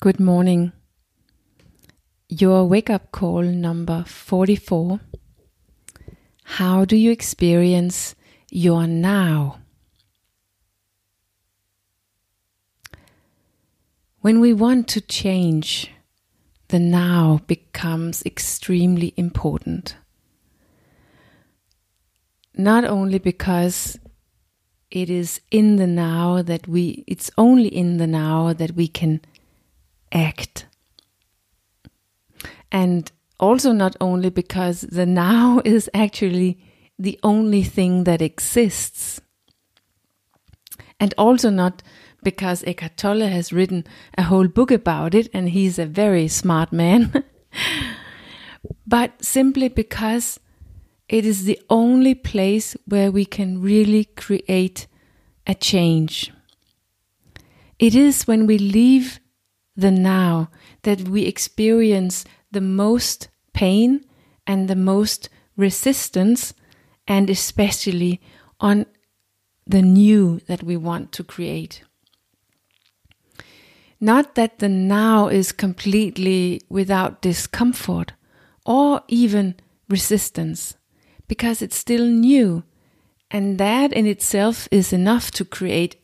Good morning. Your wake up call number 44. How do you experience your now? When we want to change, the now becomes extremely important. Not only because it is in the now that we, it's only in the now that we can act. And also, not only because the now is actually the only thing that exists. And also, not because Eckhart Tolle has written a whole book about it and he's a very smart man, but simply because it is the only place where we can really create a change. It is when we leave the now that we experience the most pain and the most resistance, and especially on the new that we want to create. Not that the now is completely without discomfort or even resistance, because it's still new, and that in itself is enough to create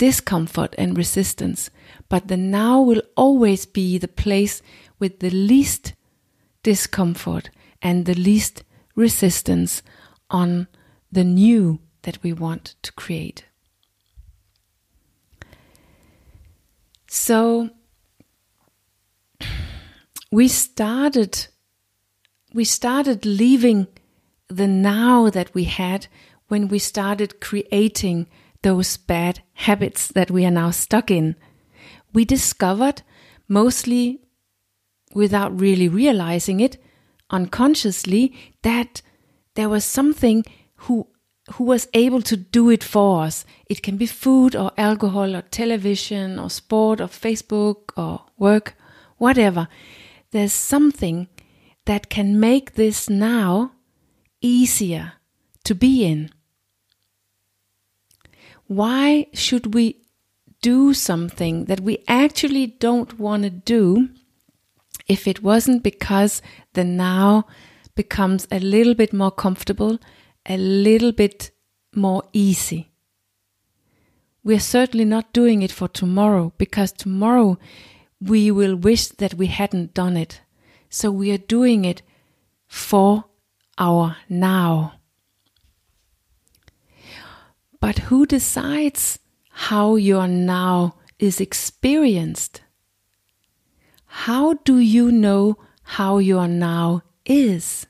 discomfort and resistance. But the now will always be the place with the least discomfort and the least resistance on the new that we want to create. So we started we started leaving the now that we had when we started creating those bad habits that we are now stuck in. We discovered mostly without really realizing it unconsciously that there was something who who was able to do it for us. It can be food or alcohol or television or sport or Facebook or work, whatever. There's something that can make this now easier to be in. Why should we do something that we actually don't want to do if it wasn't because the now becomes a little bit more comfortable, a little bit more easy. We're certainly not doing it for tomorrow because tomorrow we will wish that we hadn't done it. So we are doing it for our now. But who decides how your now is experienced? How do you know how your now is?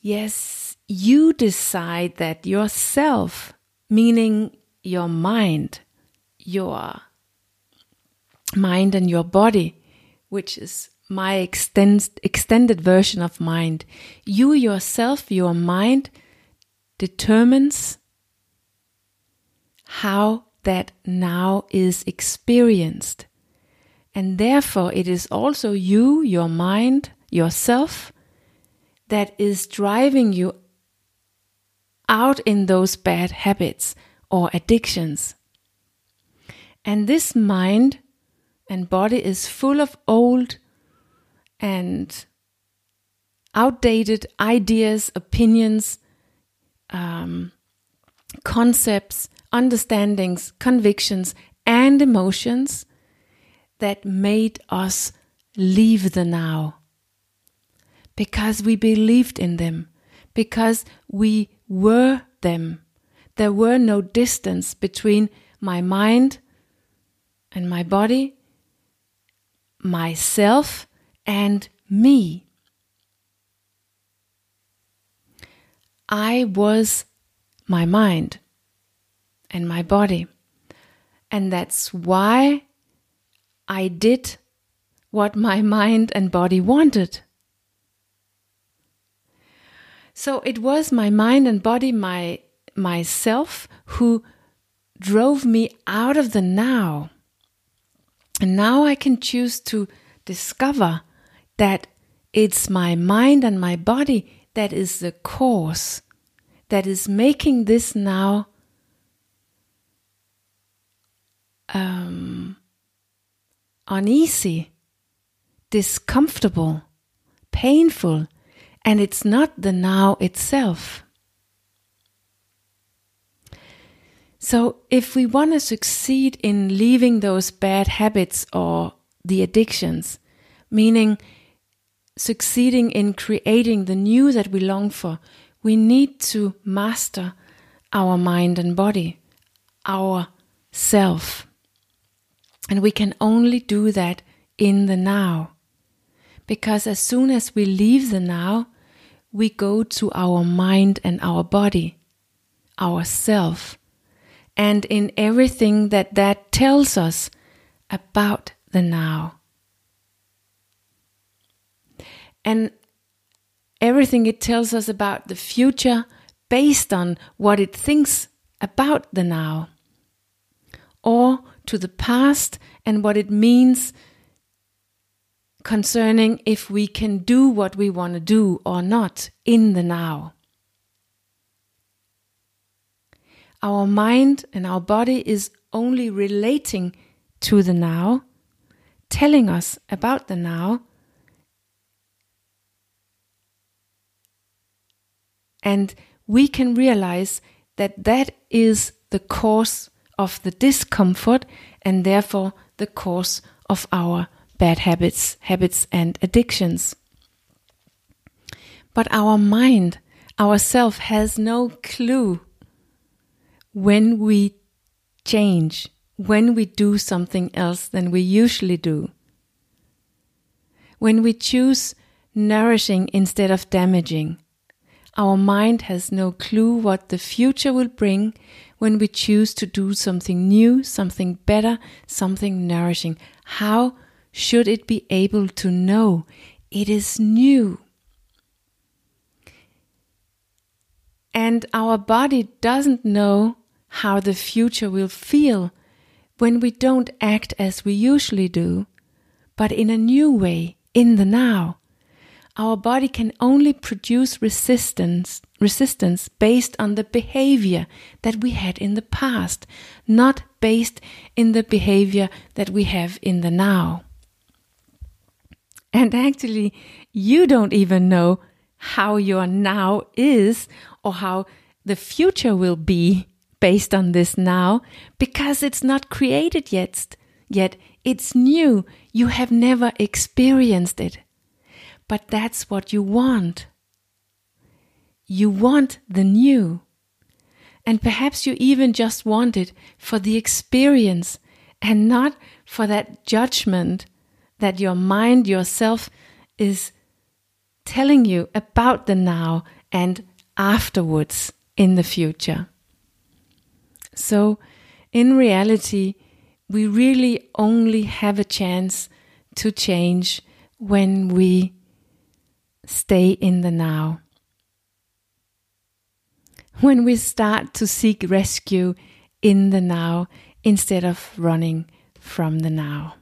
Yes, you decide that yourself, meaning your mind, your mind and your body, which is my extend, extended version of mind. You yourself, your mind, determines how that now is experienced. And therefore, it is also you, your mind, yourself, that is driving you out in those bad habits or addictions. And this mind and body is full of old and outdated ideas, opinions, um, concepts, understandings, convictions, and emotions that made us leave the now. Because we believed in them, because we were them. There were no distance between my mind and my body, myself and me. I was my mind and my body. And that's why I did what my mind and body wanted. So it was my mind and body, my myself, who drove me out of the now. And now I can choose to discover that it's my mind and my body that is the cause that is making this now um, uneasy, discomfortable, painful, and it's not the now itself. So, if we want to succeed in leaving those bad habits or the addictions, meaning succeeding in creating the new that we long for, we need to master our mind and body, our self. And we can only do that in the now. Because as soon as we leave the now, we go to our mind and our body, our self, and in everything that that tells us about the now. And everything it tells us about the future based on what it thinks about the now, or to the past and what it means concerning if we can do what we want to do or not in the now. Our mind and our body is only relating to the now, telling us about the now, and we can realize that that is the cause of the discomfort and therefore the cause of our bad habits, habits and addictions. But our mind, our self has no clue when we change, when we do something else than we usually do. When we choose nourishing instead of damaging, our mind has no clue what the future will bring when we choose to do something new, something better, something nourishing. How should it be able to know it is new? And our body doesn't know how the future will feel when we don't act as we usually do, but in a new way, in the now our body can only produce resistance resistance based on the behavior that we had in the past not based in the behavior that we have in the now. And actually you don't even know how your now is or how the future will be based on this now because it's not created yet yet it's new. You have never experienced it but that's what you want. You want the new. And perhaps you even just want it for the experience and not for that judgment that your mind, yourself, is telling you about the now and afterwards in the future. So, in reality, we really only have a chance to change when we stay in the now. When we start to seek rescue in the now instead of running from the now.